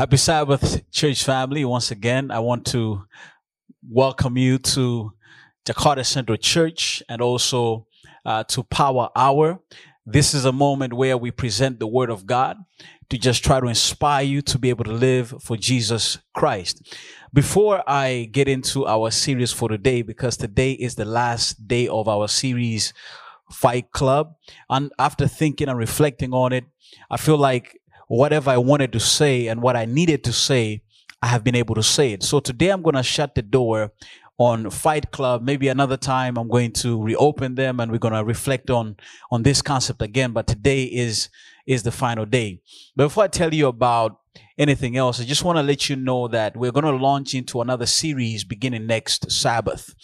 Happy Sabbath, church family. Once again, I want to welcome you to Jakarta Central Church and also uh, to Power Hour. This is a moment where we present the Word of God to just try to inspire you to be able to live for Jesus Christ. Before I get into our series for today, because today is the last day of our series, Fight Club, and after thinking and reflecting on it, I feel like whatever I wanted to say and what I needed to say, I have been able to say it. So today I'm going to shut the door on Fight Club. Maybe another time I'm going to reopen them and we're going to reflect on, on this concept again. But today is, is the final day. But before I tell you about anything else, I just want to let you know that we're going to launch into another series beginning next Sabbath.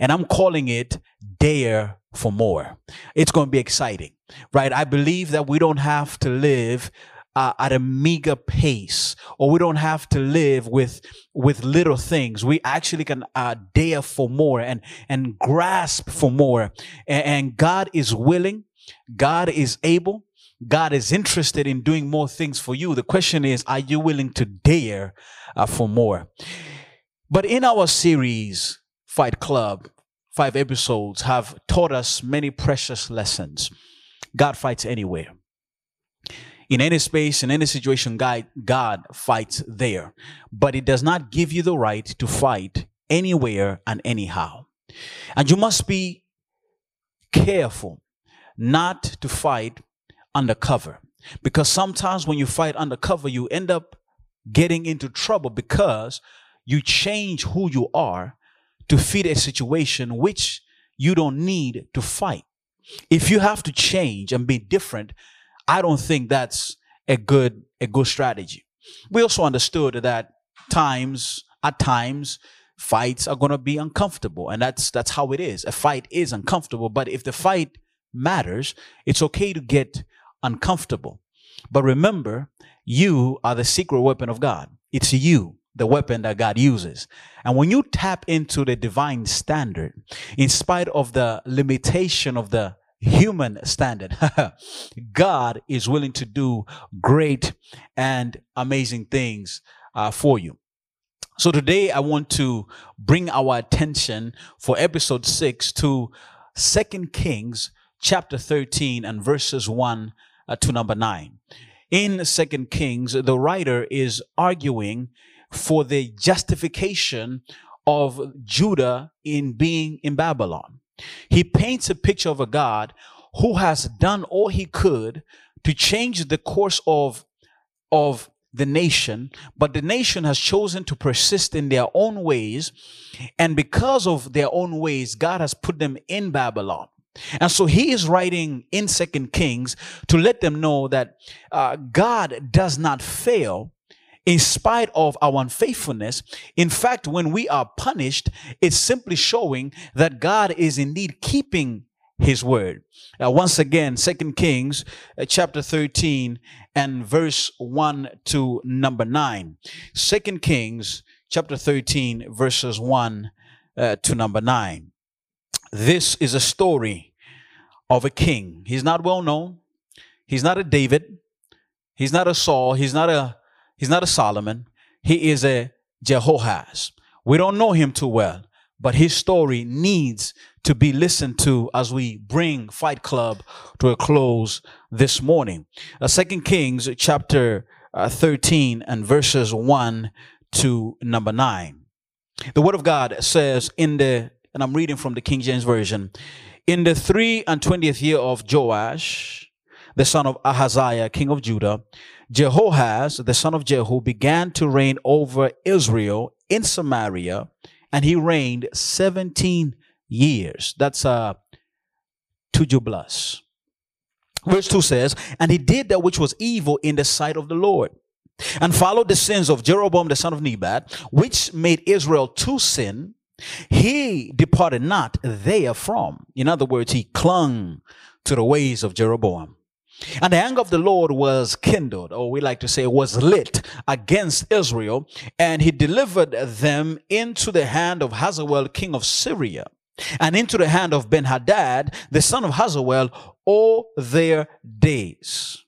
And I'm calling it Dare for More. It's going to be exciting, right? I believe that we don't have to live uh, at a meager pace or we don't have to live with with little things. We actually can uh, dare for more and and grasp for more. And, and god is willing god is able god is interested in doing more things for you. The question is are you willing to dare uh, for more? But in our series fight club five episodes have taught us many precious lessons. God fights anywhere in any space, in any situation, God, fights there. But it does not give you the right to fight anywhere and anyhow. And you must be careful not to fight undercover. Because sometimes when you fight undercover, you end up getting into trouble because you change who you are to fit a situation which you don't need to fight. If you have to change and be different, I don't think that's a good a good strategy. We also understood that times at times fights are going to be uncomfortable and that's that's how it is. A fight is uncomfortable, but if the fight matters, it's okay to get uncomfortable. But remember, you are the secret weapon of God. It's you the weapon that God uses. And when you tap into the divine standard, in spite of the limitation of the human standard. God is willing to do great and amazing things uh, for you. So today I want to bring our attention for episode 6 to Second Kings chapter 13 and verses 1 uh, to number 9. In Second Kings, the writer is arguing for the justification of Judah in being in Babylon. He paints a picture of a God who has done all he could to change the course of, of the nation, but the nation has chosen to persist in their own ways. And because of their own ways, God has put them in Babylon. And so he is writing in Second Kings to let them know that uh, God does not fail in spite of our unfaithfulness. In fact, when we are punished, it's simply showing that God is indeed keeping his word. Uh, once again, Second Kings uh, chapter 13 and verse 1 to number 9. Second Kings chapter 13 verses 1 uh, to number 9. This is a story of a king. He's not well known. He's not a David. He's not a Saul. He's not a He's not a Solomon. He is a Jehoahaz. We don't know him too well, but his story needs to be listened to as we bring Fight Club to a close this morning. Uh, Second Kings chapter uh, 13 and verses 1 to number 9. The word of God says in the, and I'm reading from the King James Version, in the three and twentieth year of Joash, the son of Ahaziah, king of Judah, Jehoahaz, the son of Jehu, began to reign over Israel in Samaria, and he reigned 17 years. That's uh, two jubilas. Verse 2 says, And he did that which was evil in the sight of the Lord, and followed the sins of Jeroboam the son of Nebat, which made Israel to sin. He departed not therefrom. In other words, he clung to the ways of Jeroboam. And the anger of the Lord was kindled, or we like to say was lit against Israel, and he delivered them into the hand of Hazael, king of Syria, and into the hand of Ben Hadad, the son of Hazael, all their days.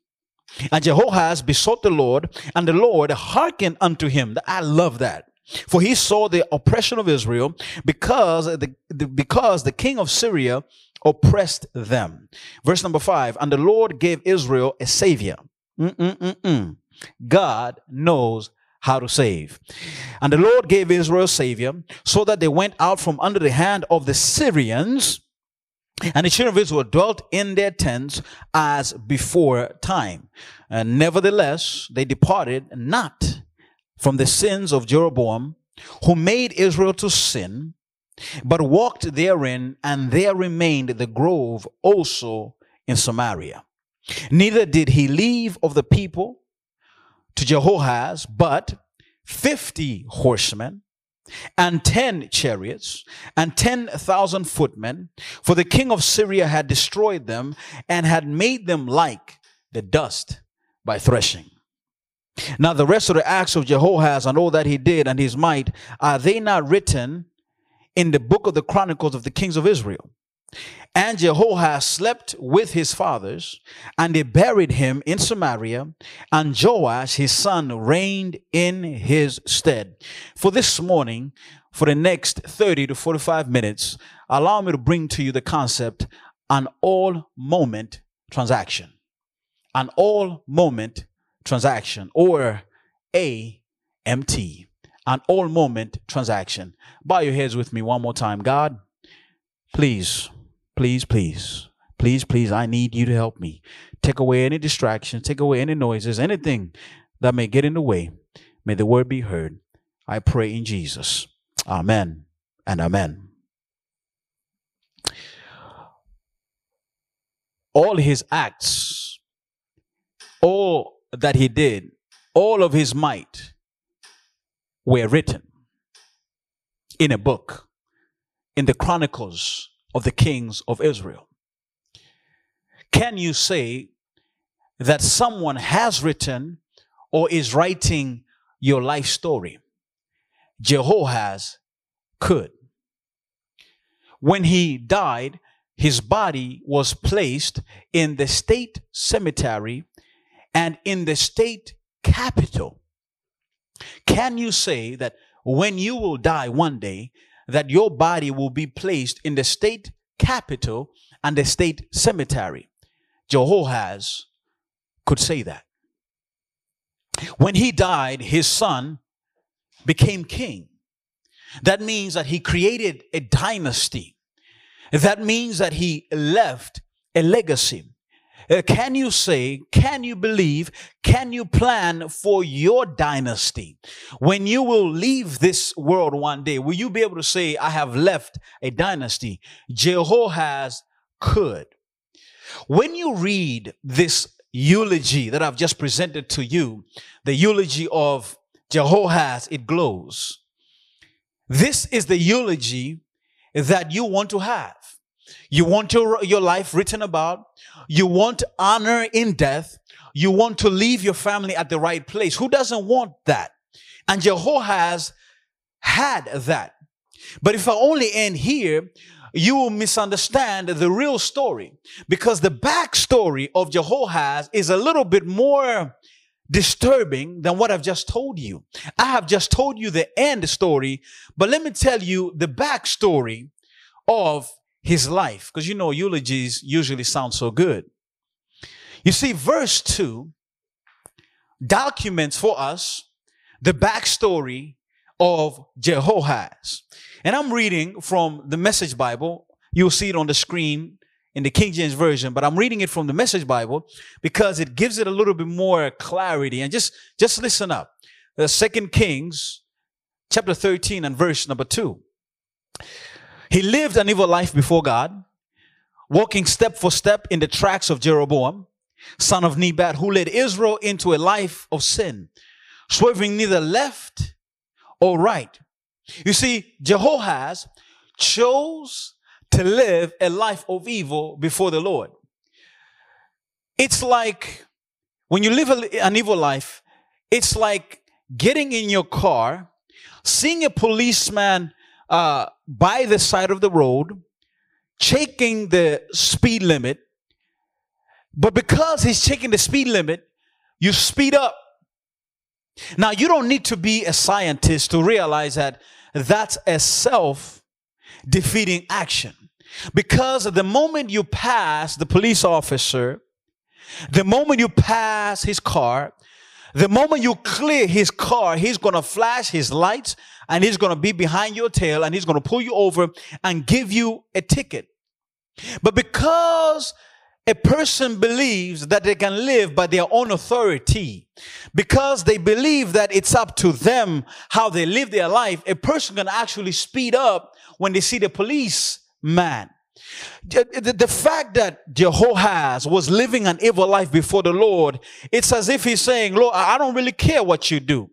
And Jehoahaz besought the Lord, and the Lord hearkened unto him. I love that. For he saw the oppression of Israel because the, the, because the king of Syria oppressed them. Verse number five, and the Lord gave Israel a savior. Mm-mm-mm-mm. God knows how to save. And the Lord gave Israel a savior so that they went out from under the hand of the Syrians and the children of Israel dwelt in their tents as before time. And nevertheless, they departed not from the sins of Jeroboam, who made Israel to sin, but walked therein, and there remained the grove also in Samaria. Neither did he leave of the people to Jehoahaz, but fifty horsemen and ten chariots and ten thousand footmen, for the king of Syria had destroyed them and had made them like the dust by threshing. Now, the rest of the acts of Jehoahaz and all that he did and his might, are they not written in the book of the Chronicles of the kings of Israel? And Jehoahaz slept with his fathers, and they buried him in Samaria, and Joash his son reigned in his stead. For this morning, for the next 30 to 45 minutes, allow me to bring to you the concept an all moment transaction. An all moment transaction, or AMT. An all moment transaction. Bow your heads with me one more time. God, please Please, please, please, please, I need you to help me. Take away any distractions, take away any noises, anything that may get in the way. May the word be heard. I pray in Jesus. Amen and amen. All his acts, all that he did, all of his might were written in a book in the Chronicles of the kings of Israel. Can you say that someone has written or is writing your life story? Jehoahaz could. When he died, his body was placed in the state cemetery and in the state capital. Can you say that when you will die one day, that your body will be placed in the state capital and the state cemetery. Jehoahaz could say that. When he died, his son became king. That means that he created a dynasty. That means that he left a legacy. Uh, can you say, can you believe, can you plan for your dynasty? When you will leave this world one day, will you be able to say, I have left a dynasty? Jehoahaz could. When you read this eulogy that I've just presented to you, the eulogy of Jehoahaz, it glows. This is the eulogy that you want to have. You want your, your life written about. You want honor in death. You want to leave your family at the right place. Who doesn't want that? And Jehoahaz had that. But if I only end here, you will misunderstand the real story because the backstory of Jehoahaz is a little bit more disturbing than what I've just told you. I have just told you the end story, but let me tell you the backstory of his life because you know eulogies usually sound so good. You see, verse 2 documents for us the backstory of Jehoahaz. And I'm reading from the Message Bible. You'll see it on the screen in the King James Version, but I'm reading it from the Message Bible because it gives it a little bit more clarity. And just, just listen up. The Second Kings, chapter 13 and verse number 2. He lived an evil life before God, walking step for step in the tracks of Jeroboam, son of Nebat, who led Israel into a life of sin, swerving neither left or right. You see, Jehoahaz chose to live a life of evil before the Lord. It's like when you live an evil life, it's like getting in your car, seeing a policeman uh, by the side of the road, checking the speed limit. But because he's checking the speed limit, you speed up. Now, you don't need to be a scientist to realize that that's a self defeating action. Because the moment you pass the police officer, the moment you pass his car, the moment you clear his car, he's going to flash his lights and he's going to be behind your tail and he's going to pull you over and give you a ticket. But because a person believes that they can live by their own authority, because they believe that it's up to them how they live their life, a person can actually speed up when they see the police man. The, the, fact that Jehoahaz was living an evil life before the Lord, it's as if he's saying, Lord, I don't really care what you do.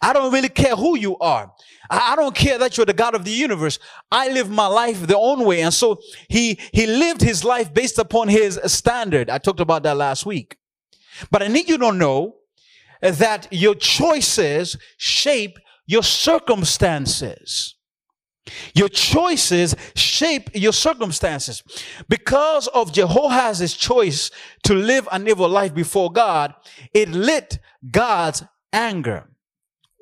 I don't really care who you are. I don't care that you're the God of the universe. I live my life the own way. And so he, he lived his life based upon his standard. I talked about that last week. But I need you to know that your choices shape your circumstances. Your choices shape your circumstances. Because of Jehoahaz's choice to live an evil life before God, it lit God's anger.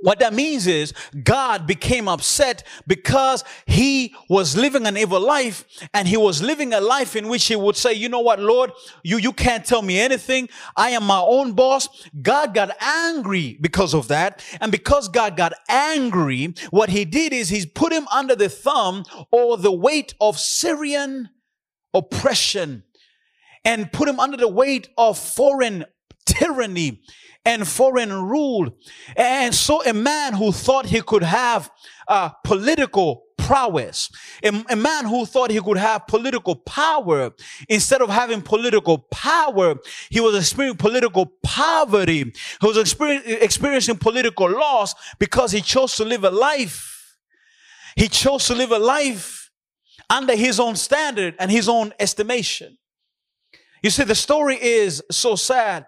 What that means is God became upset because he was living an evil life and he was living a life in which he would say, you know what, Lord, you, you can't tell me anything. I am my own boss. God got angry because of that. And because God got angry, what he did is he's put him under the thumb or the weight of Syrian oppression and put him under the weight of foreign tyranny and foreign rule. And so a man who thought he could have uh, political prowess, a, a, man who thought he could have political power, instead of having political power, he was experiencing political poverty. He was experiencing political loss because he chose to live a life. He chose to live a life under his own standard and his own estimation. You see, the story is so sad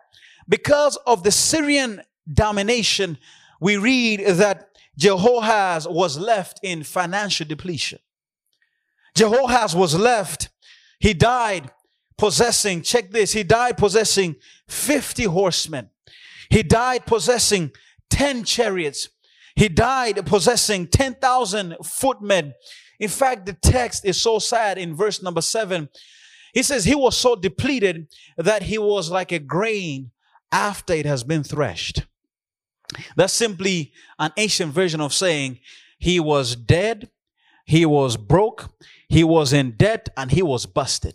because of the Syrian domination, we read that Jehoahaz was left in financial depletion. Jehoahaz was left, he died possessing, check this, he died possessing 50 horsemen. He died possessing 10 chariots. He died possessing 10,000 footmen. In fact, the text is so sad in verse number seven. He says he was so depleted that he was like a grain after it has been threshed. That's simply an ancient version of saying he was dead, he was broke, he was in debt, and he was busted.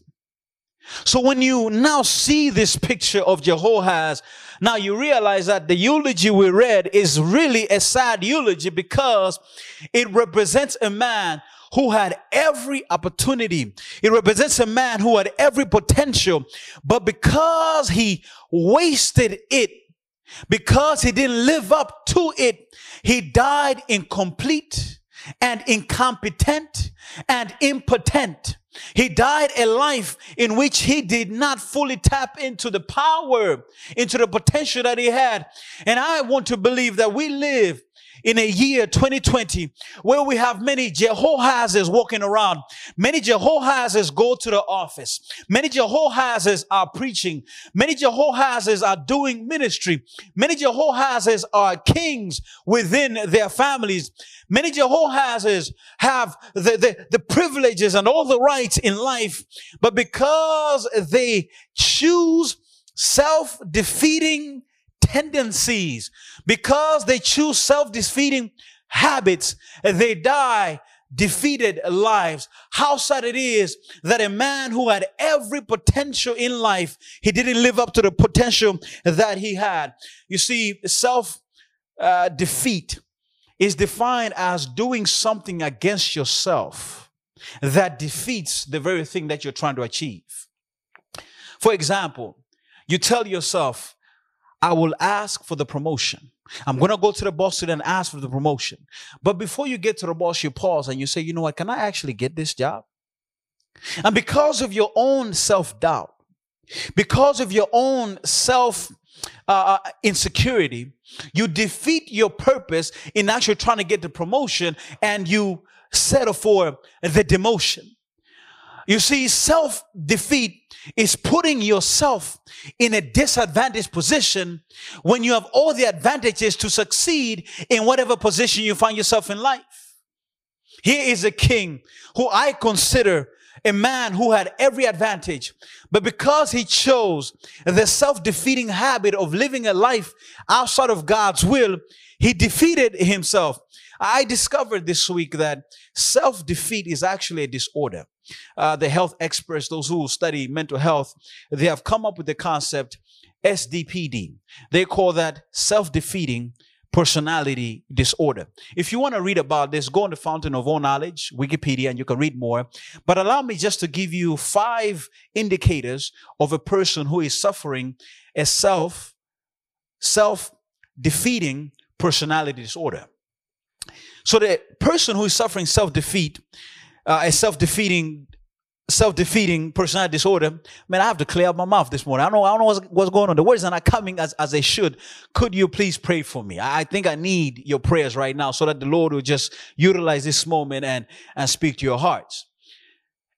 So when you now see this picture of Jehoahaz, now you realize that the eulogy we read is really a sad eulogy because it represents a man who had every opportunity. It represents a man who had every potential, but because he wasted it, because he didn't live up to it, he died incomplete and incompetent and impotent. He died a life in which he did not fully tap into the power, into the potential that he had. And I want to believe that we live in a year 2020 where we have many Jehoahazes walking around. Many Jehoahazes go to the office. Many Jehoahazes are preaching. Many Jehoahazes are doing ministry. Many Jehoahazes are kings within their families. Many Jehoahazes have the, the, the privileges and all the rights in life, but because they choose self-defeating tendencies. Because they choose self-defeating habits, they die defeated lives. How sad it is that a man who had every potential in life, he didn't live up to the potential that he had. You see, self uh, defeat is defined as doing something against yourself that defeats the very thing that you're trying to achieve. For example, you tell yourself, I will ask for the promotion. I'm going to go to the boss today and ask for the promotion. But before you get to the boss, you pause and you say, you know what? Can I actually get this job? And because of your own self doubt, because of your own self uh, uh, insecurity, you defeat your purpose in actually trying to get the promotion and you settle for the demotion. You see, self defeat is putting yourself in a disadvantaged position when you have all the advantages to succeed in whatever position you find yourself in life. Here is a king who I consider a man who had every advantage, but because he chose the self-defeating habit of living a life outside of God's will, he defeated himself. I discovered this week that self-defeat is actually a disorder. Uh, the health experts, those who study mental health, they have come up with the concept SDPD. They call that self-defeating personality disorder. If you want to read about this, go on the Fountain of All Knowledge, Wikipedia, and you can read more. But allow me just to give you five indicators of a person who is suffering a self, self defeating personality disorder. So the person who is suffering self defeat, uh, a self defeating self-defeating personality disorder, man, I have to clear up my mouth this morning. I don't know, I don't know what's, what's going on. The words are not coming as, as they should. Could you please pray for me? I, I think I need your prayers right now so that the Lord will just utilize this moment and, and speak to your hearts.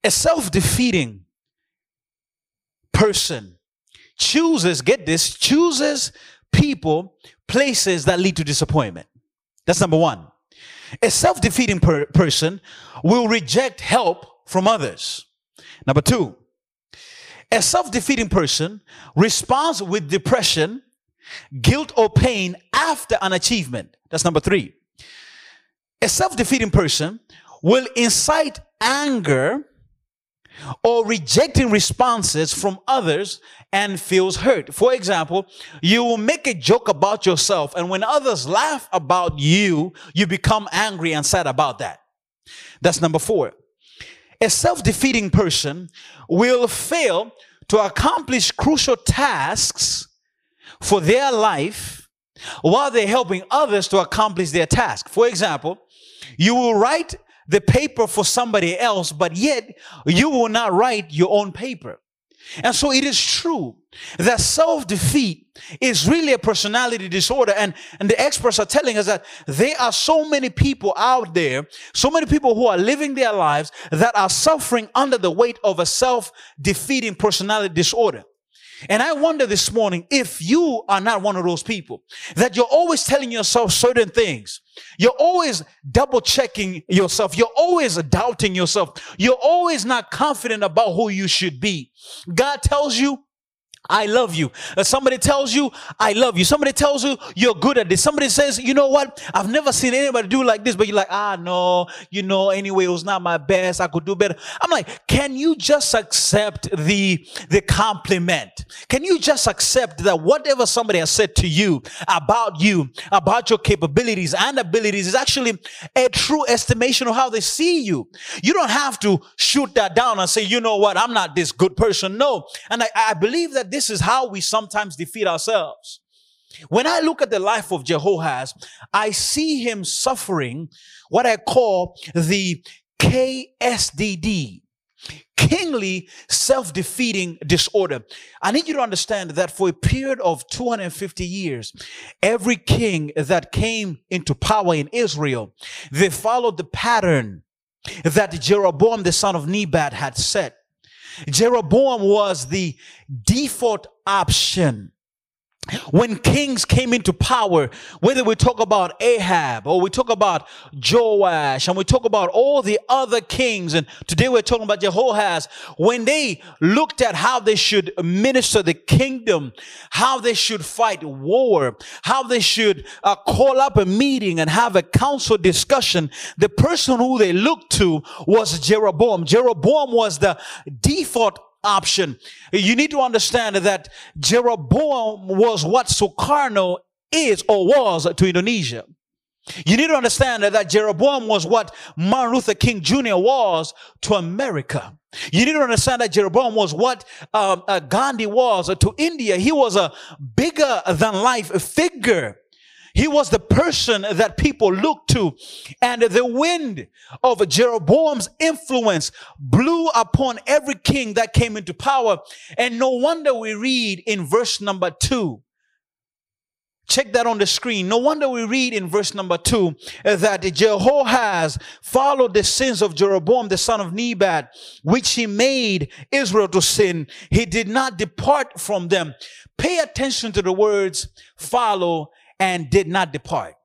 A self-defeating person chooses, get this, chooses people, places that lead to disappointment. That's number one. A self-defeating per- person will reject help from others. Number two, a self defeating person responds with depression, guilt, or pain after an achievement. That's number three. A self defeating person will incite anger or rejecting responses from others and feels hurt. For example, you will make a joke about yourself, and when others laugh about you, you become angry and sad about that. That's number four a self-defeating person will fail to accomplish crucial tasks for their life while they're helping others to accomplish their task. For example, you will write the paper for somebody else, but yet you will not write your own paper. And so it is true that self-defeat is really a personality disorder. And, and the experts are telling us that there are so many people out there, so many people who are living their lives that are suffering under the weight of a self-defeating personality disorder. And I wonder this morning if you are not one of those people that you're always telling yourself certain things. You're always double checking yourself. You're always doubting yourself. You're always not confident about who you should be. God tells you, I love you. Uh, somebody tells you, I love you. Somebody tells you, you're good at this. Somebody says, you know what? I've never seen anybody do like this, but you're like, ah, no, you know, anyway, it was not my best. I could do better. I'm like, can you just accept the, the compliment? Can you just accept that whatever somebody has said to you about you, about your capabilities and abilities is actually a true estimation of how they see you? You don't have to shoot that down and say, you know what? I'm not this good person. No. And I, I believe that this is how we sometimes defeat ourselves. When I look at the life of Jehoahaz, I see him suffering what I call the KSDD, kingly self-defeating disorder. I need you to understand that for a period of 250 years, every king that came into power in Israel, they followed the pattern that Jeroboam, the son of Nebat, had set. Jeroboam was the default option. When kings came into power, whether we talk about Ahab or we talk about Joash and we talk about all the other kings, and today we're talking about Jehoahaz, when they looked at how they should minister the kingdom, how they should fight war, how they should uh, call up a meeting and have a council discussion, the person who they looked to was Jeroboam. Jeroboam was the default option. You need to understand that Jeroboam was what Sukarno is or was to Indonesia. You need to understand that Jeroboam was what Martin Luther King Jr. was to America. You need to understand that Jeroboam was what um, uh, Gandhi was to India. He was a bigger than life figure. He was the person that people looked to. And the wind of Jeroboam's influence blew upon every king that came into power. And no wonder we read in verse number two Check that on the screen. No wonder we read in verse number two uh, that Jehoahaz followed the sins of Jeroboam, the son of Nebat, which he made Israel to sin. He did not depart from them. Pay attention to the words follow and did not depart.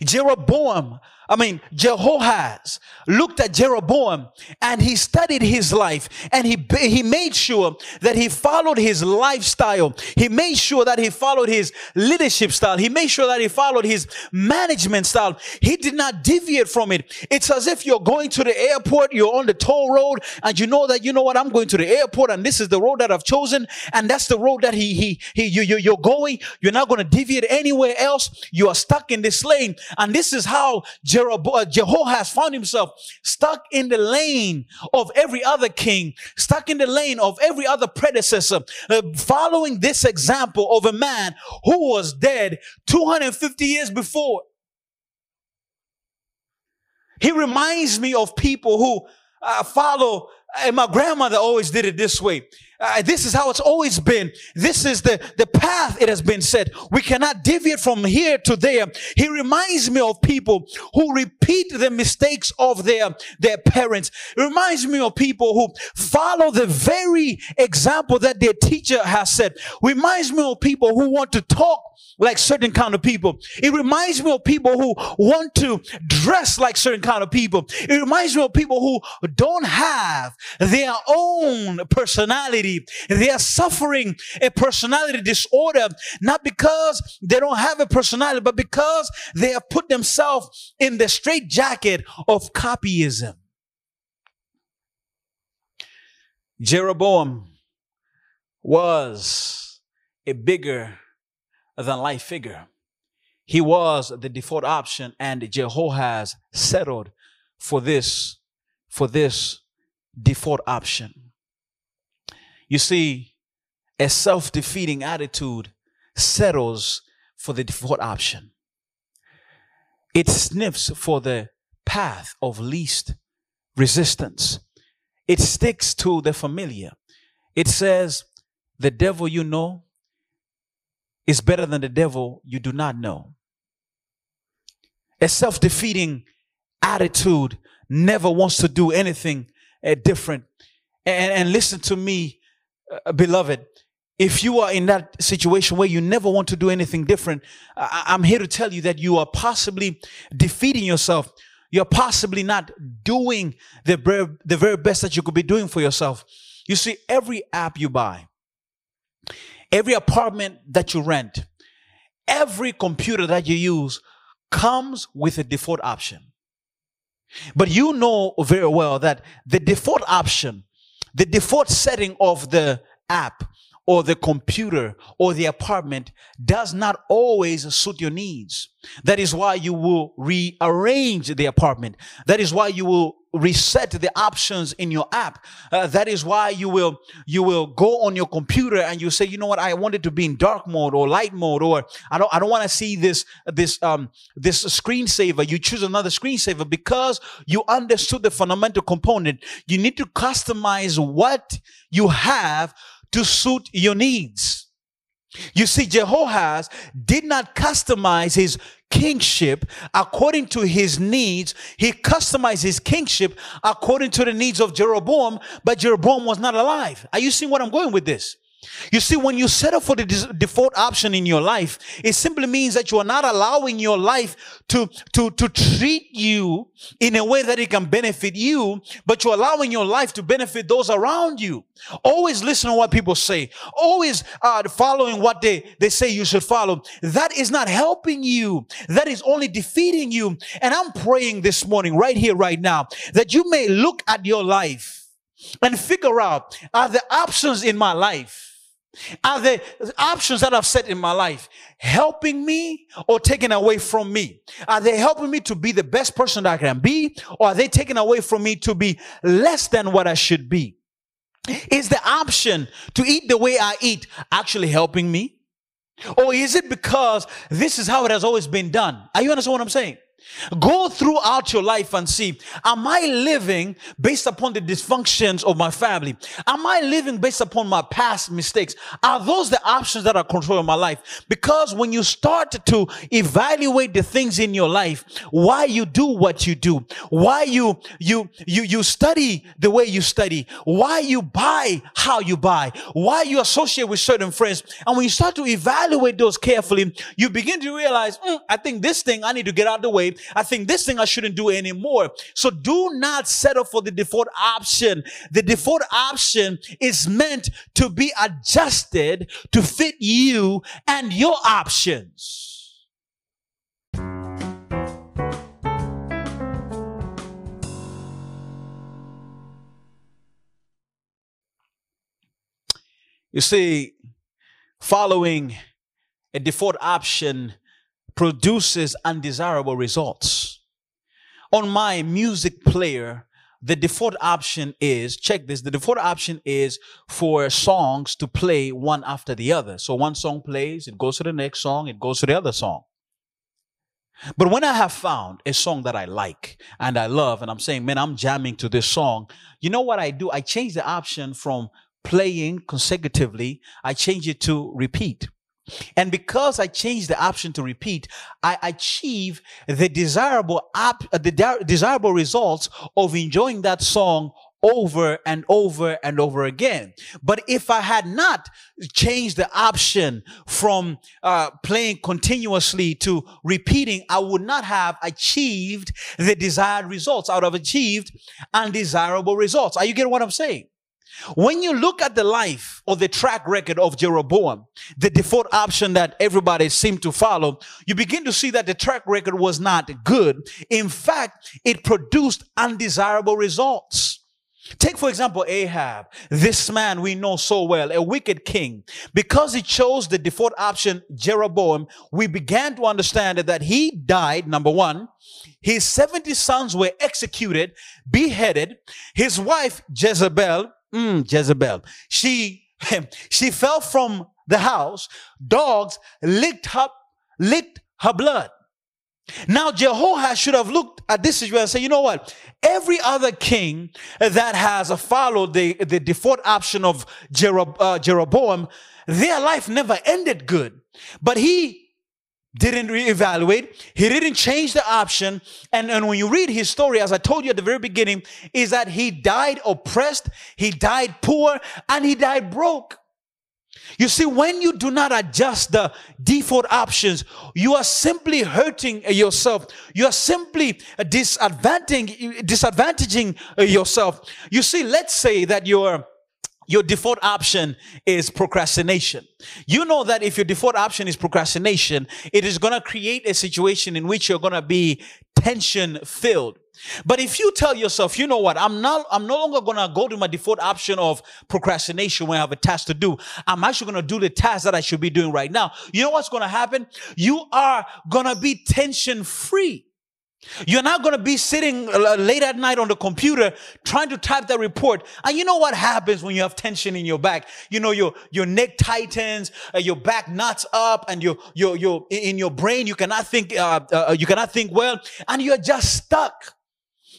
Jeroboam I mean, Jehoahaz looked at Jeroboam and he studied his life and he, he made sure that he followed his lifestyle. He made sure that he followed his leadership style. He made sure that he followed his management style. He did not deviate from it. It's as if you're going to the airport, you're on the toll road and you know that, you know what, I'm going to the airport and this is the road that I've chosen and that's the road that he, he, he, you, you, you're going. You're not going to deviate anywhere else. You are stuck in this lane. And this is how Jeroboam, uh, Jehoahaz found himself stuck in the lane of every other king, stuck in the lane of every other predecessor, uh, following this example of a man who was dead 250 years before. He reminds me of people who uh, follow, and my grandmother always did it this way. Uh, this is how it's always been. This is the, the path it has been set. We cannot deviate from here to there. He reminds me of people who repeat the mistakes of their, their parents. It reminds me of people who follow the very example that their teacher has set. Reminds me of people who want to talk like certain kind of people. It reminds me of people who want to dress like certain kind of people. It reminds me of people who don't have their own personality. They are suffering a personality disorder, not because they don't have a personality, but because they have put themselves in the straitjacket of copyism. Jeroboam was a bigger than life figure. He was the default option and Jehoahaz settled for this, for this default option. You see, a self-defeating attitude settles for the default option. It sniffs for the path of least resistance. It sticks to the familiar. It says, the devil you know is better than the devil you do not know. A self defeating attitude never wants to do anything uh, different. And, and, listen to me, uh, beloved. If you are in that situation where you never want to do anything different, I, I'm here to tell you that you are possibly defeating yourself. You're possibly not doing the, the very best that you could be doing for yourself. You see, every app you buy, Every apartment that you rent, every computer that you use comes with a default option. But you know very well that the default option, the default setting of the app or the computer or the apartment does not always suit your needs. That is why you will rearrange the apartment. That is why you will reset the options in your app. Uh, that is why you will you will go on your computer and you say, you know what, I want it to be in dark mode or light mode, or I don't I don't want to see this this um this screensaver. You choose another screensaver because you understood the fundamental component. You need to customize what you have to suit your needs. You see, Jehoahaz did not customize his kingship according to his needs. He customized his kingship according to the needs of Jeroboam, but Jeroboam was not alive. Are you seeing what I'm going with this? You see, when you settle for the default option in your life, it simply means that you are not allowing your life to, to, to treat you in a way that it can benefit you, but you're allowing your life to benefit those around you. Always listen to what people say. Always uh, following what they, they say you should follow. That is not helping you. That is only defeating you. And I'm praying this morning, right here, right now, that you may look at your life and figure out, are the options in my life are the options that I've set in my life helping me or taking away from me? Are they helping me to be the best person that I can be or are they taking away from me to be less than what I should be? Is the option to eat the way I eat actually helping me? Or is it because this is how it has always been done? Are you understand what I'm saying? Go throughout your life and see, am I living based upon the dysfunctions of my family? Am I living based upon my past mistakes? Are those the options that are controlling my life? Because when you start to evaluate the things in your life, why you do what you do, why you, you, you, you study the way you study, why you buy how you buy, why you associate with certain friends. And when you start to evaluate those carefully, you begin to realize, mm, I think this thing I need to get out of the way I think this thing I shouldn't do anymore. So do not settle for the default option. The default option is meant to be adjusted to fit you and your options. You see, following a default option produces undesirable results. On my music player, the default option is check this the default option is for songs to play one after the other. So one song plays it goes to the next song it goes to the other song. But when i have found a song that i like and i love and i'm saying man i'm jamming to this song you know what i do? I change the option from playing consecutively i change it to repeat and because I changed the option to repeat, I achieve the desirable op- uh, the de- desirable results of enjoying that song over and over and over again. But if I had not changed the option from uh, playing continuously to repeating, I would not have achieved the desired results. I would have achieved undesirable results. Are you getting what I'm saying? When you look at the life or the track record of Jeroboam, the default option that everybody seemed to follow, you begin to see that the track record was not good. In fact, it produced undesirable results. Take, for example, Ahab, this man we know so well, a wicked king. Because he chose the default option, Jeroboam, we began to understand that he died, number one. His 70 sons were executed, beheaded. His wife, Jezebel, Mm, Jezebel. She she fell from the house. Dogs licked up, licked her blood. Now Jehoash should have looked at this situation and said, you know what? Every other king that has followed the, the default option of uh, Jeroboam, their life never ended good. But he didn't reevaluate. He didn't change the option. And, and when you read his story, as I told you at the very beginning, is that he died oppressed, he died poor, and he died broke. You see, when you do not adjust the default options, you are simply hurting yourself. You are simply disadvantaging, disadvantaging yourself. You see, let's say that you're your default option is procrastination. You know that if your default option is procrastination, it is going to create a situation in which you're going to be tension filled. But if you tell yourself, you know what, I'm not, I'm no longer going to go to my default option of procrastination when I have a task to do. I'm actually going to do the task that I should be doing right now. You know what's going to happen? You are going to be tension free. You're not going to be sitting uh, late at night on the computer trying to type that report. And you know what happens when you have tension in your back? You know, your, your neck tightens, uh, your back knots up and your, your, your, in your brain, you cannot think, uh, uh, you cannot think well and you're just stuck.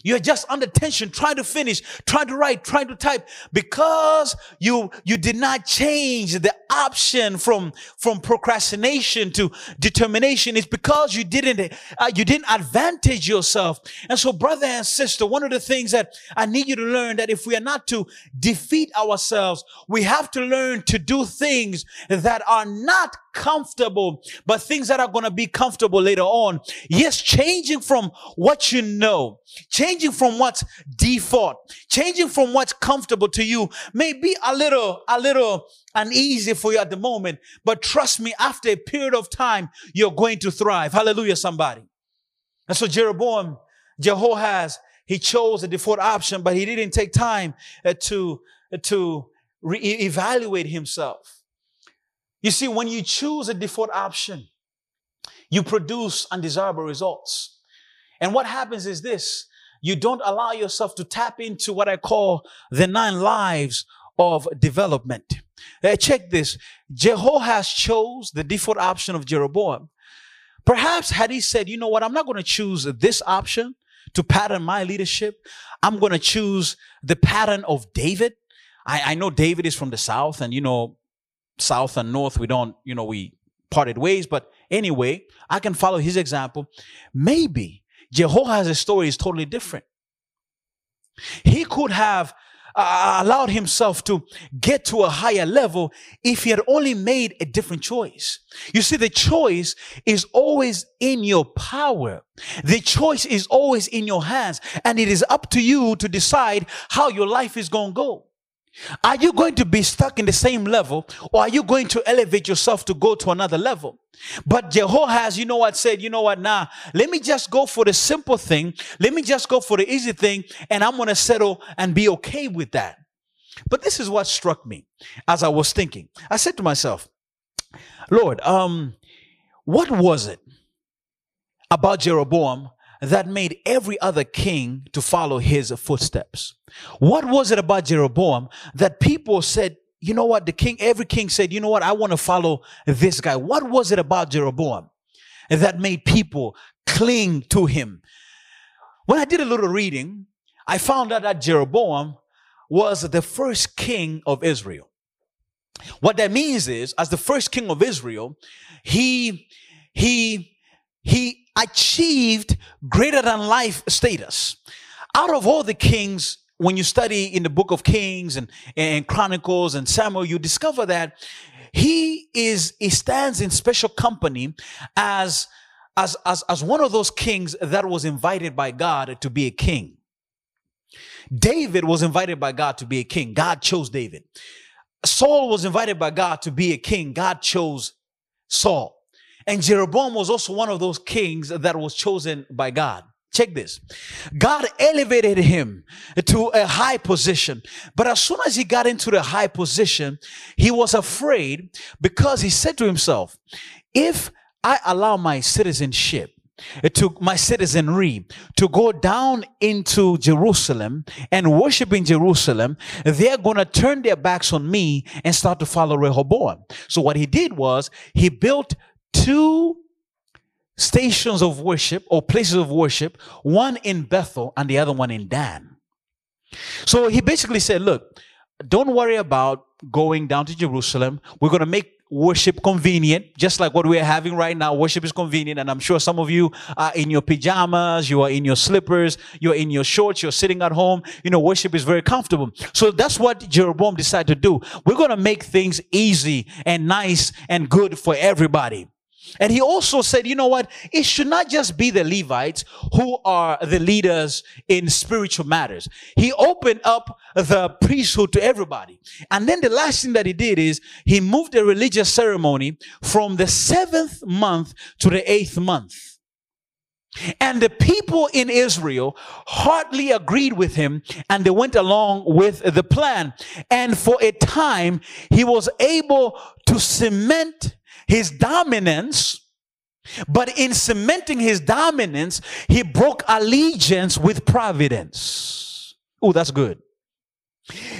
You're just under tension, trying to finish, trying to write, trying to type because you, you did not change the option from, from procrastination to determination. It's because you didn't, uh, you didn't advantage yourself. And so brother and sister, one of the things that I need you to learn that if we are not to defeat ourselves, we have to learn to do things that are not comfortable, but things that are going to be comfortable later on. Yes, changing from what you know, changing from what's default, changing from what's comfortable to you may be a little, a little uneasy for you at the moment, but trust me, after a period of time, you're going to thrive. Hallelujah, somebody. And so Jeroboam, Jehoahaz, he chose a default option, but he didn't take time uh, to, to re- evaluate himself. You see, when you choose a default option, you produce undesirable results. And what happens is this you don't allow yourself to tap into what I call the nine lives of development. Uh, check this Jehoash chose the default option of Jeroboam, Perhaps had he said, you know what, I'm not going to choose this option to pattern my leadership. I'm going to choose the pattern of David. I, I know David is from the South and, you know, South and North, we don't, you know, we parted ways. But anyway, I can follow his example. Maybe Jehoahaz's story is totally different. He could have uh, allowed himself to get to a higher level if he had only made a different choice. You see, the choice is always in your power. The choice is always in your hands and it is up to you to decide how your life is going to go. Are you going to be stuck in the same level or are you going to elevate yourself to go to another level? But Jehoahaz, you know what, said, you know what, nah, let me just go for the simple thing. Let me just go for the easy thing and I'm going to settle and be okay with that. But this is what struck me as I was thinking. I said to myself, Lord, um, what was it about Jeroboam that made every other king to follow his footsteps. What was it about Jeroboam that people said, you know what, the king, every king said, you know what, I want to follow this guy. What was it about Jeroboam that made people cling to him? When I did a little reading, I found out that Jeroboam was the first king of Israel. What that means is, as the first king of Israel, he, he, he achieved greater than life status. Out of all the kings, when you study in the book of Kings and, and Chronicles and Samuel, you discover that he is he stands in special company as as as, as one of those kings that was invited by God to be a king. David was invited by God to be a king. God chose David. Saul was invited by God to be a king. God chose Saul. And Jeroboam was also one of those kings that was chosen by God. Check this. God elevated him to a high position. But as soon as he got into the high position, he was afraid because he said to himself, if I allow my citizenship to my citizenry to go down into Jerusalem and worship in Jerusalem, they're going to turn their backs on me and start to follow Rehoboam. So what he did was he built two stations of worship or places of worship, one in Bethel and the other one in Dan. So he basically said, look, don't worry about going down to Jerusalem. We're going to make worship convenient, just like what we're having right now. Worship is convenient. And I'm sure some of you are in your pajamas, you are in your slippers, you're in your shorts, you're sitting at home. You know, worship is very comfortable. So that's what Jeroboam decided to do. We're going to make things easy and nice and good for everybody. And he also said, you know what? It should not just be the Levites who are the leaders in spiritual matters. He opened up the priesthood to everybody. And then the last thing that he did is he moved the religious ceremony from the seventh month to the eighth month. And the people in Israel hardly agreed with him and they went along with the plan. And for a time, he was able to cement his dominance, but in cementing his dominance, he broke allegiance with providence. Oh, that's good.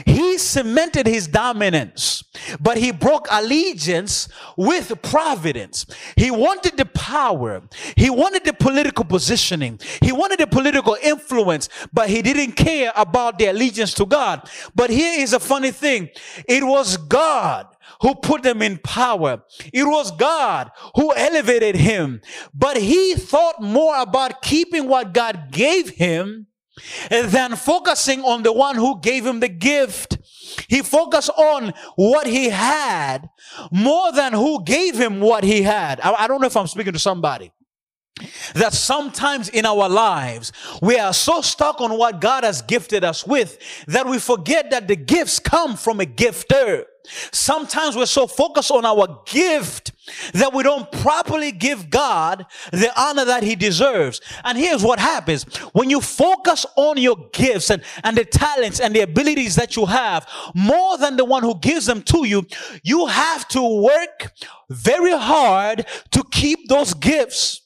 He cemented his dominance, but he broke allegiance with providence. He wanted the power. He wanted the political positioning. He wanted the political influence, but he didn't care about the allegiance to God. But here is a funny thing. It was God who put them in power. It was God who elevated him. But he thought more about keeping what God gave him than focusing on the one who gave him the gift. He focused on what he had more than who gave him what he had. I, I don't know if I'm speaking to somebody that sometimes in our lives we are so stuck on what God has gifted us with that we forget that the gifts come from a gifter. Sometimes we're so focused on our gift that we don't properly give God the honor that he deserves. And here's what happens. When you focus on your gifts and, and the talents and the abilities that you have more than the one who gives them to you, you have to work very hard to keep those gifts.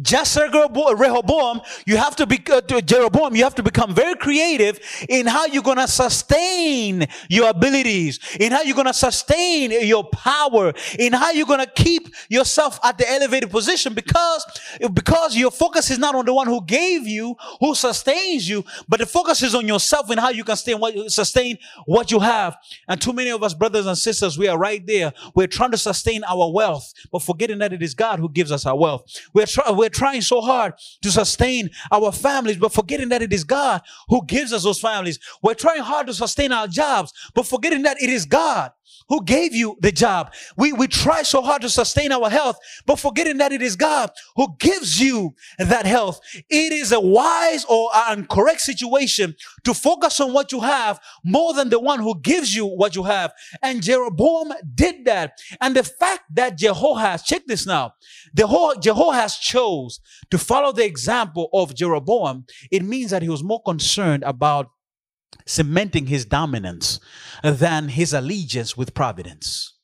Just like Rehoboam, you have to be uh, Jeroboam. You have to become very creative in how you're gonna sustain your abilities, in how you're gonna sustain your power, in how you're gonna keep yourself at the elevated position. Because because your focus is not on the one who gave you, who sustains you, but the focus is on yourself and how you can sustain what sustain what you have. And too many of us, brothers and sisters, we are right there. We're trying to sustain our wealth, but forgetting that it is God who gives us our wealth. We're trying Uh, we're trying so hard to sustain our families, but forgetting that it is God who gives us those families. We're trying hard to sustain our jobs, but forgetting that it is God who gave you the job. We, we try so hard to sustain our health, but forgetting that it is God who gives you that health. It is a wise or an correct situation to focus on what you have more than the one who gives you what you have. And Jeroboam did that. And the fact that Jehoahaz, check this now, the whole Jehoahaz chose to follow the example of Jeroboam. It means that he was more concerned about cementing his dominance than his allegiance with providence.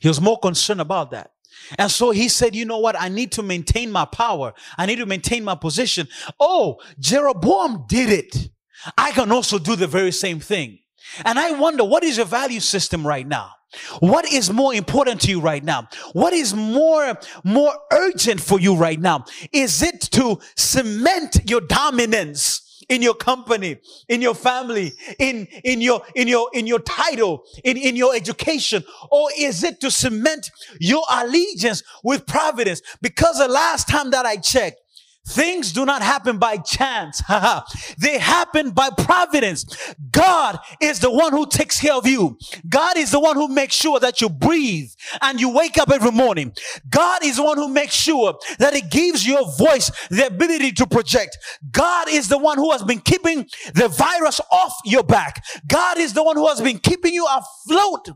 He was more concerned about that. And so he said, you know what? I need to maintain my power. I need to maintain my position. Oh, Jeroboam did it. I can also do the very same thing. And I wonder, what is your value system right now? What is more important to you right now? What is more, more urgent for you right now? Is it to cement your dominance? In your company, in your family, in, in your, in your, in your title, in, in your education? Or is it to cement your allegiance with providence? Because the last time that I checked, Things do not happen by chance. they happen by providence. God is the one who takes care of you. God is the one who makes sure that you breathe and you wake up every morning. God is the one who makes sure that it gives your voice the ability to project. God is the one who has been keeping the virus off your back. God is the one who has been keeping you afloat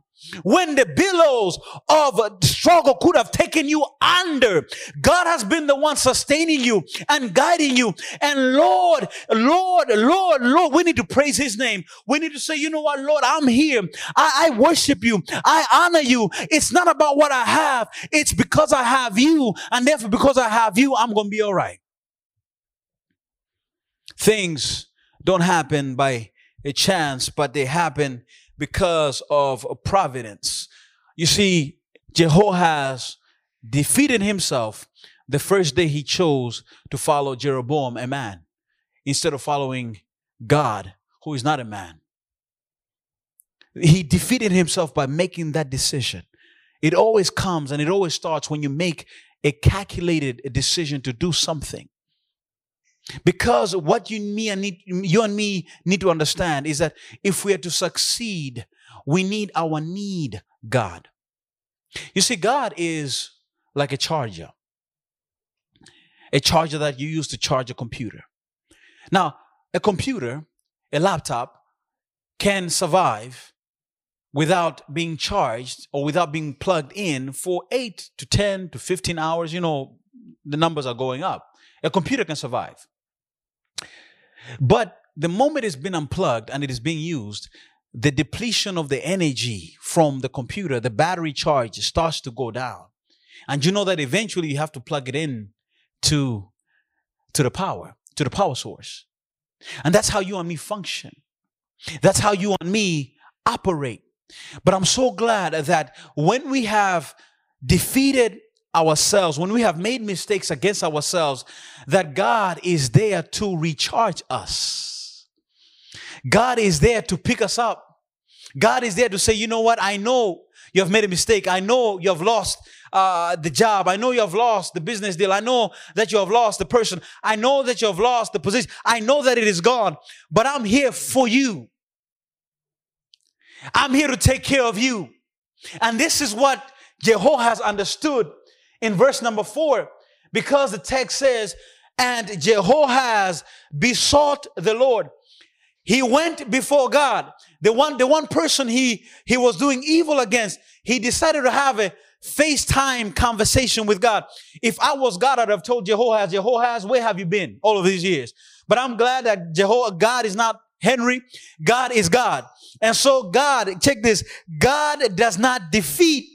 when the billows of struggle could have taken you under, God has been the one sustaining you and guiding you. And Lord, Lord, Lord, Lord, we need to praise His name. We need to say, you know what, Lord, I'm here. I, I worship you. I honor you. It's not about what I have. It's because I have you. And therefore, because I have you, I'm going to be all right. Things don't happen by a chance, but they happen because of providence. You see, Jehoahaz defeated himself the first day he chose to follow Jeroboam, a man, instead of following God, who is not a man. He defeated himself by making that decision. It always comes and it always starts when you make a calculated decision to do something. Because what you, me and need, you and me need to understand is that if we are to succeed, we need our need God. You see, God is like a charger, a charger that you use to charge a computer. Now, a computer, a laptop, can survive without being charged or without being plugged in for 8 to 10 to 15 hours. You know, the numbers are going up. A computer can survive. But the moment it's been unplugged and it is being used, the depletion of the energy from the computer, the battery charge starts to go down. And you know that eventually you have to plug it in to, to the power, to the power source. And that's how you and me function. That's how you and me operate. But I'm so glad that when we have defeated ourselves, when we have made mistakes against ourselves, that God is there to recharge us. God is there to pick us up. God is there to say, you know what? I know you have made a mistake. I know you have lost uh, the job. I know you have lost the business deal. I know that you have lost the person. I know that you have lost the position. I know that it is gone, but I'm here for you. I'm here to take care of you. And this is what Jehoahaz understood in verse number four, because the text says, and Jehoahaz besought the Lord. He went before God. The one, the one person he, he was doing evil against, he decided to have a FaceTime conversation with God. If I was God, I'd have told Jehoahaz, Jehoahaz, where have you been all of these years? But I'm glad that Jehovah, God is not Henry. God is God. And so God, check this, God does not defeat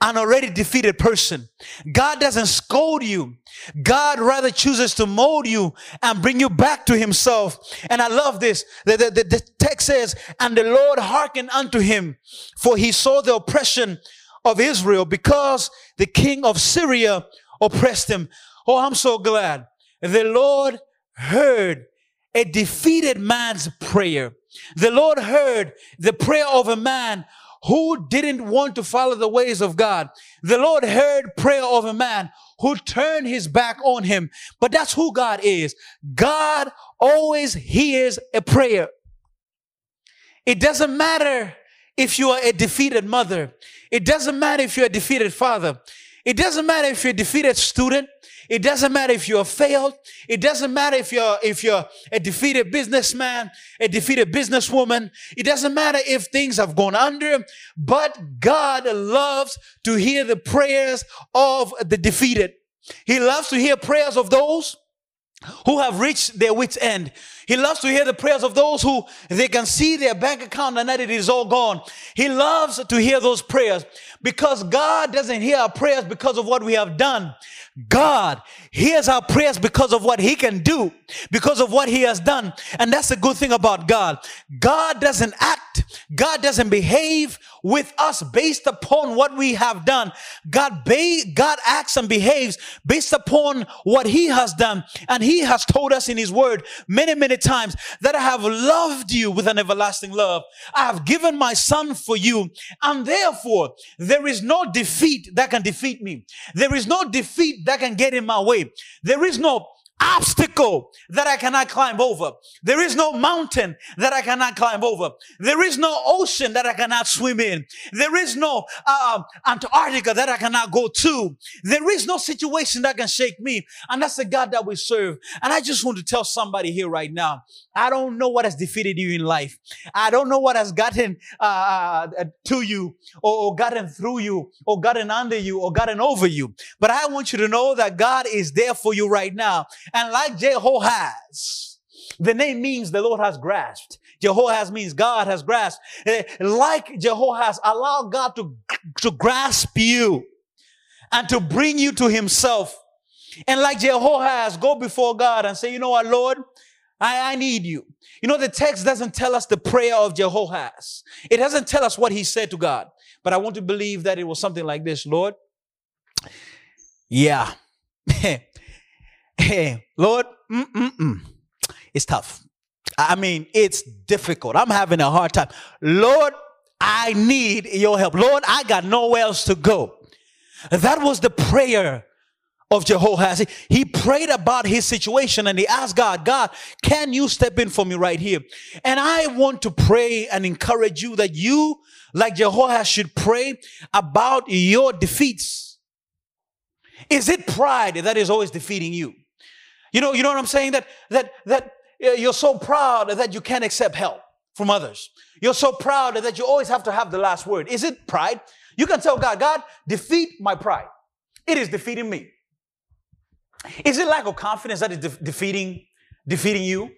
an already defeated person. God doesn't scold you. God rather chooses to mold you and bring you back to himself. And I love this. The, the, the, text says, and the Lord hearkened unto him, for he saw the oppression of Israel because the king of Syria oppressed him. Oh, I'm so glad. The Lord heard a defeated man's prayer. The Lord heard the prayer of a man who didn't want to follow the ways of God. The Lord heard prayer of a man who turned his back on him. But that's who God is. God always hears a prayer. It doesn't matter if you are a defeated mother. It doesn't matter if you're a defeated father. It doesn't matter if you're a defeated student. It doesn't matter if you're failed. It doesn't matter if you're, if you're a defeated businessman, a defeated businesswoman. It doesn't matter if things have gone under, but God loves to hear the prayers of the defeated. He loves to hear prayers of those who have reached their wits end. He loves to hear the prayers of those who they can see their bank account and that it is all gone. He loves to hear those prayers because God doesn't hear our prayers because of what we have done. God hears our prayers because of what he can do, because of what he has done. And that's the good thing about God. God doesn't act, God doesn't behave with us based upon what we have done. God, ba- God acts and behaves based upon what he has done. And he has told us in his word many, many times that I have loved you with an everlasting love. I have given my son for you. And therefore, there is no defeat that can defeat me. There is no defeat that can get in my way. There is no obstacle that I cannot climb over. There is no mountain that I cannot climb over. There is no ocean that I cannot swim in. There is no uh, Antarctica that I cannot go to. There is no situation that can shake me. And that's the God that we serve. And I just want to tell somebody here right now, I don't know what has defeated you in life. I don't know what has gotten uh, uh to you or, or gotten through you or gotten under you or gotten over you. But I want you to know that God is there for you right now. And like Jehoahaz, the name means the Lord has grasped. Jehoahaz means God has grasped. Eh, like Jehoahaz, allow God to, to grasp you and to bring you to himself. And like Jehoahaz, go before God and say, you know what, Lord, I, I need you. You know, the text doesn't tell us the prayer of Jehoahaz. It doesn't tell us what he said to God. But I want to believe that it was something like this, Lord. Yeah. Hey, Lord, mm-mm-mm. it's tough. I mean, it's difficult. I'm having a hard time. Lord, I need your help. Lord, I got nowhere else to go. That was the prayer of Jehoahaz. He prayed about his situation and he asked God, God, can you step in for me right here? And I want to pray and encourage you that you, like Jehoahaz, should pray about your defeats. Is it pride that is always defeating you? You know, you know what I'm saying? That that that you're so proud that you can't accept help from others. You're so proud that you always have to have the last word. Is it pride? You can tell God, God, defeat my pride. It is defeating me. Is it lack of confidence that is de- defeating defeating you?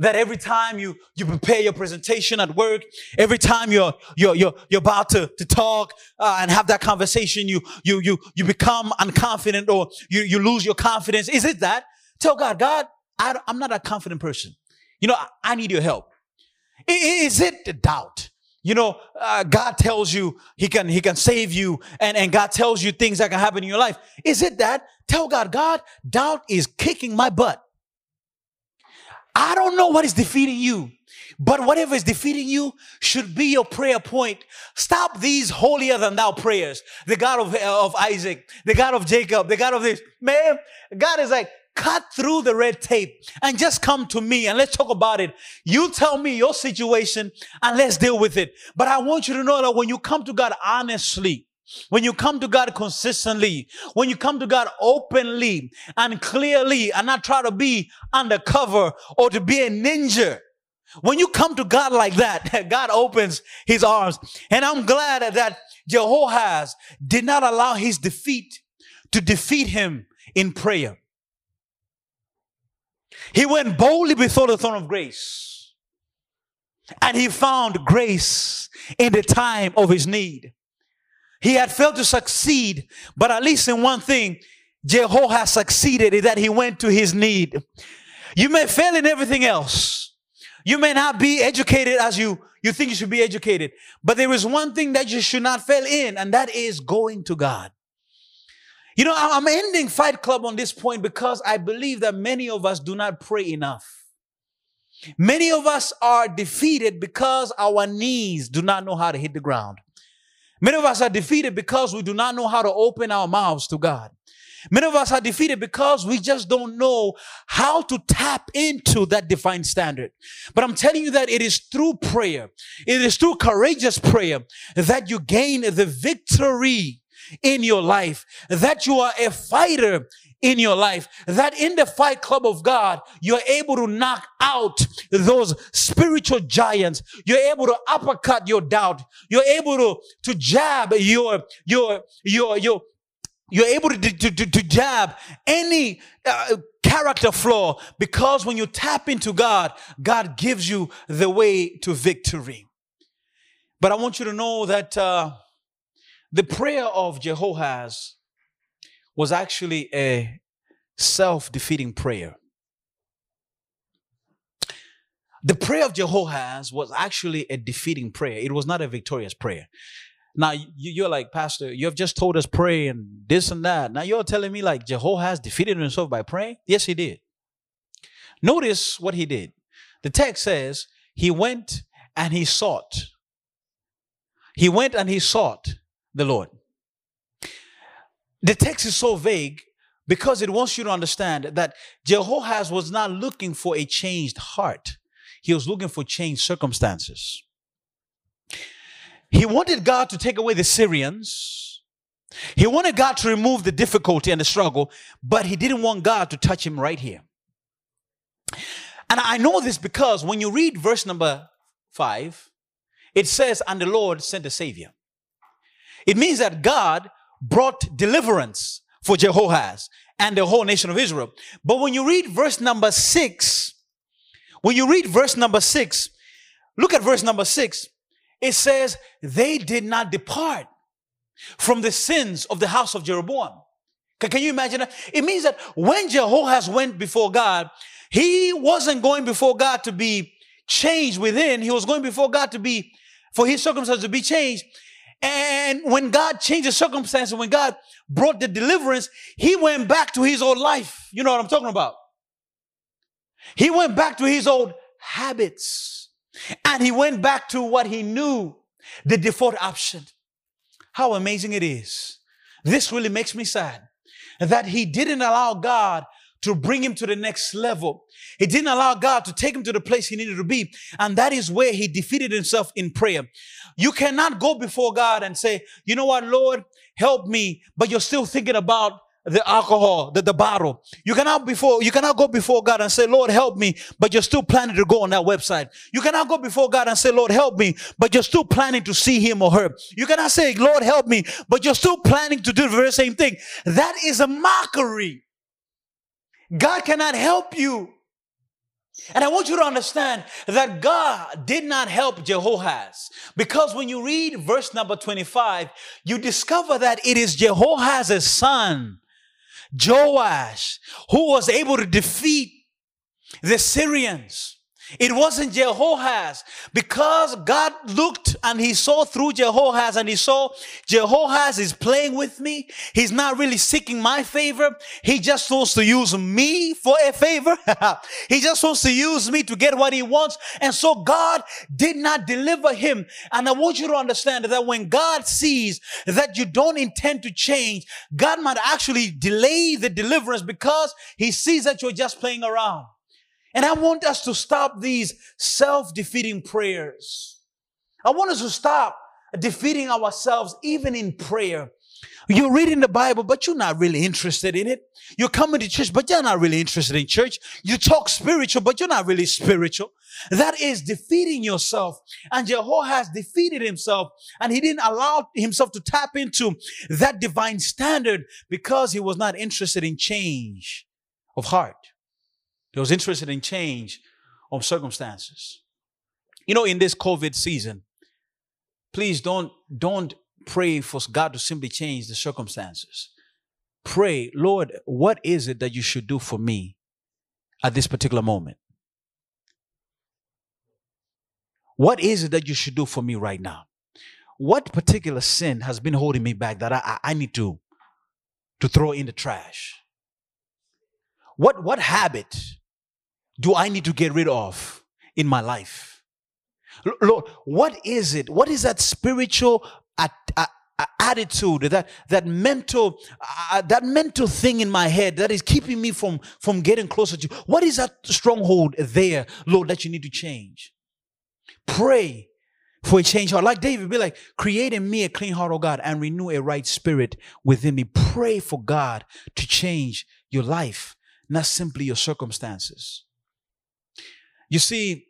That every time you you prepare your presentation at work, every time you're you're you're, you're about to, to talk uh, and have that conversation, you you you you become unconfident or you you lose your confidence. Is it that? Tell God, God, I, am not a confident person. You know, I, I need your help. Is it the doubt? You know, uh, God tells you he can, he can save you and, and God tells you things that can happen in your life. Is it that? Tell God, God, doubt is kicking my butt. I don't know what is defeating you, but whatever is defeating you should be your prayer point. Stop these holier than thou prayers. The God of, of Isaac, the God of Jacob, the God of this. Man, God is like, cut through the red tape and just come to me and let's talk about it. You tell me your situation and let's deal with it. But I want you to know that when you come to God honestly, when you come to God consistently, when you come to God openly and clearly and not try to be undercover or to be a ninja, when you come to God like that, God opens his arms. And I'm glad that Jehoahaz did not allow his defeat to defeat him in prayer. He went boldly before the throne of grace. And he found grace in the time of his need. He had failed to succeed, but at least in one thing, Jehoahaz succeeded is that he went to his need. You may fail in everything else. You may not be educated as you, you think you should be educated, but there is one thing that you should not fail in, and that is going to God. You know, I'm ending Fight Club on this point because I believe that many of us do not pray enough. Many of us are defeated because our knees do not know how to hit the ground. Many of us are defeated because we do not know how to open our mouths to God. Many of us are defeated because we just don't know how to tap into that divine standard. But I'm telling you that it is through prayer, it is through courageous prayer that you gain the victory in your life, that you are a fighter in your life, that in the fight club of God, you're able to knock out those spiritual giants. You're able to uppercut your doubt. You're able to, to jab your, your, your, your, you're able to, to, to, to jab any uh, character flaw because when you tap into God, God gives you the way to victory. But I want you to know that uh, the prayer of Jehoahaz was actually a self defeating prayer. The prayer of Jehoahaz was actually a defeating prayer, it was not a victorious prayer. Now you're like, Pastor, you have just told us pray and this and that. Now you're telling me like Jehoahaz defeated himself by praying? Yes, he did. Notice what he did. The text says he went and he sought. He went and he sought the Lord. The text is so vague because it wants you to understand that Jehoahaz was not looking for a changed heart. He was looking for changed circumstances. He wanted God to take away the Syrians. He wanted God to remove the difficulty and the struggle, but he didn't want God to touch him right here. And I know this because when you read verse number five, it says, And the Lord sent a Savior. It means that God brought deliverance for Jehoahaz and the whole nation of Israel. But when you read verse number six, when you read verse number six, look at verse number six it says they did not depart from the sins of the house of Jeroboam. Can you imagine that? It means that when Jehoahaz went before God, he wasn't going before God to be changed within. He was going before God to be, for his circumstances to be changed. And when God changed the circumstances, when God brought the deliverance, he went back to his old life. You know what I'm talking about? He went back to his old habits. And he went back to what he knew, the default option. How amazing it is. This really makes me sad that he didn't allow God to bring him to the next level. He didn't allow God to take him to the place he needed to be. And that is where he defeated himself in prayer. You cannot go before God and say, you know what, Lord, help me, but you're still thinking about the alcohol, the, the bottle. You cannot before you cannot go before God and say, Lord, help me, but you're still planning to go on that website. You cannot go before God and say, Lord, help me, but you're still planning to see him or her. You cannot say, Lord, help me, but you're still planning to do the very same thing. That is a mockery. God cannot help you. And I want you to understand that God did not help Jehoahaz because when you read verse number 25, you discover that it is Jehoahaz's son Joash, who was able to defeat the Syrians. It wasn't Jehoahaz because God looked and he saw through Jehoahaz and he saw Jehoahaz is playing with me. He's not really seeking my favor. He just wants to use me for a favor. he just wants to use me to get what he wants. And so God did not deliver him. And I want you to understand that when God sees that you don't intend to change, God might actually delay the deliverance because he sees that you're just playing around. And I want us to stop these self-defeating prayers. I want us to stop defeating ourselves even in prayer. You're reading the Bible, but you're not really interested in it. You're coming to church, but you're not really interested in church. You talk spiritual, but you're not really spiritual. That is defeating yourself. And Jehoahaz defeated himself and he didn't allow himself to tap into that divine standard because he was not interested in change of heart. He was interested in change of circumstances. You know, in this COVID season, please don't don't pray for God to simply change the circumstances. Pray, Lord, what is it that you should do for me at this particular moment? What is it that you should do for me right now? What particular sin has been holding me back that I, I need to, to throw in the trash? What, what habit do I need to get rid of in my life? Lord, what is it? What is that spiritual at, at, attitude that that mental uh, that mental thing in my head that is keeping me from from getting closer to you? What is that stronghold there lord that you need to change? Pray for a change heart. Like david be like create in me a clean heart oh god and renew a right spirit within me. Pray for god to change your life not simply your circumstances you see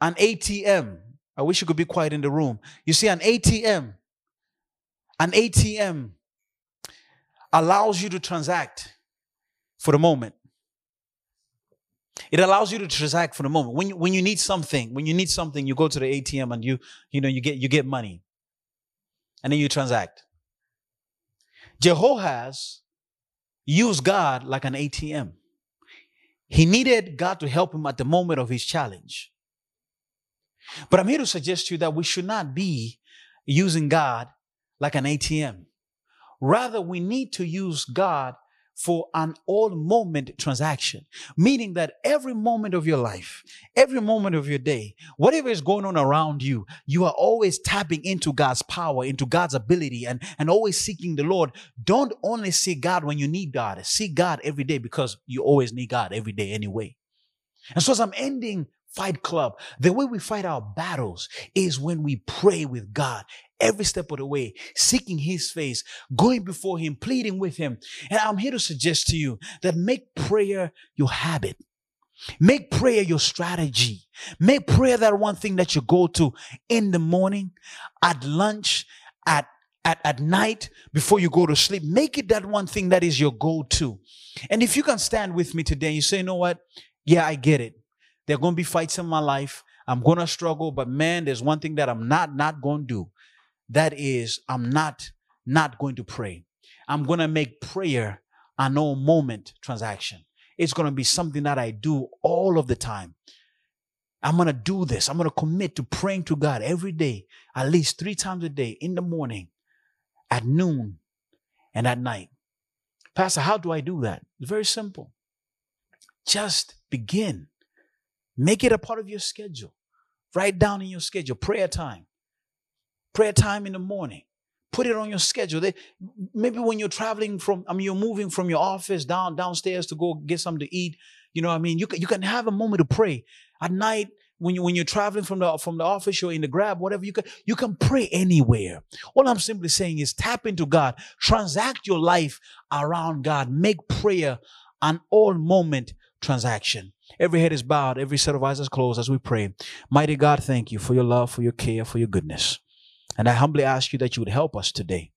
an atm I wish you could be quiet in the room. You see, an ATM, an ATM allows you to transact for the moment. It allows you to transact for the moment. When you, when you need something, when you need something, you go to the ATM and you, you know, you get, you get money. And then you transact. Jehoahaz used God like an ATM. He needed God to help him at the moment of his challenge. But I'm here to suggest to you that we should not be using God like an ATM. Rather, we need to use God for an all moment transaction, meaning that every moment of your life, every moment of your day, whatever is going on around you, you are always tapping into God's power, into God's ability, and, and always seeking the Lord. Don't only see God when you need God, see God every day because you always need God every day anyway. And so as I'm ending Fight Club. The way we fight our battles is when we pray with God every step of the way, seeking His face, going before Him, pleading with Him. And I'm here to suggest to you that make prayer your habit. Make prayer your strategy. Make prayer that one thing that you go to in the morning, at lunch, at at, at night before you go to sleep. Make it that one thing that is your go to. And if you can stand with me today, and you say, you know what? Yeah, I get it. There are going to be fights in my life. I'm going to struggle, but man, there's one thing that I'm not not going to do. That is, I'm not not going to pray. I'm going to make prayer a no moment transaction. It's going to be something that I do all of the time. I'm going to do this. I'm going to commit to praying to God every day, at least three times a day, in the morning, at noon, and at night. Pastor, how do I do that? It's very simple. Just begin Make it a part of your schedule. Write down in your schedule prayer time. Prayer time in the morning. Put it on your schedule. They, maybe when you're traveling from, I mean, you're moving from your office down downstairs to go get something to eat. You know what I mean? You can, you can have a moment to pray. At night, when you when you're traveling from the from the office or in the grab, whatever you can you can pray anywhere. All I'm simply saying is tap into God, transact your life around God, make prayer an all moment transaction. Every head is bowed, every set of eyes is closed as we pray. Mighty God, thank you for your love, for your care, for your goodness. And I humbly ask you that you would help us today,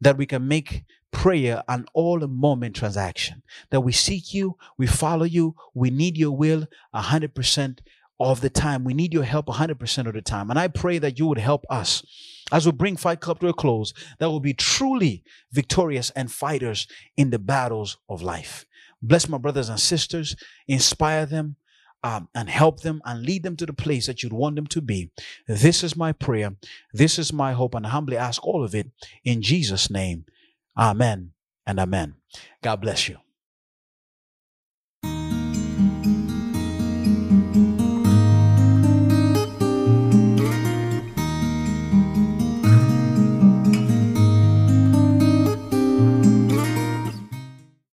that we can make prayer an all moment transaction, that we seek you, we follow you, we need your will 100% of the time. We need your help 100% of the time. And I pray that you would help us as we bring Fight Club to a close, that will be truly victorious and fighters in the battles of life. Bless my brothers and sisters, inspire them, um, and help them and lead them to the place that you'd want them to be. This is my prayer. This is my hope, and I humbly ask all of it in Jesus' name. Amen and amen. God bless you.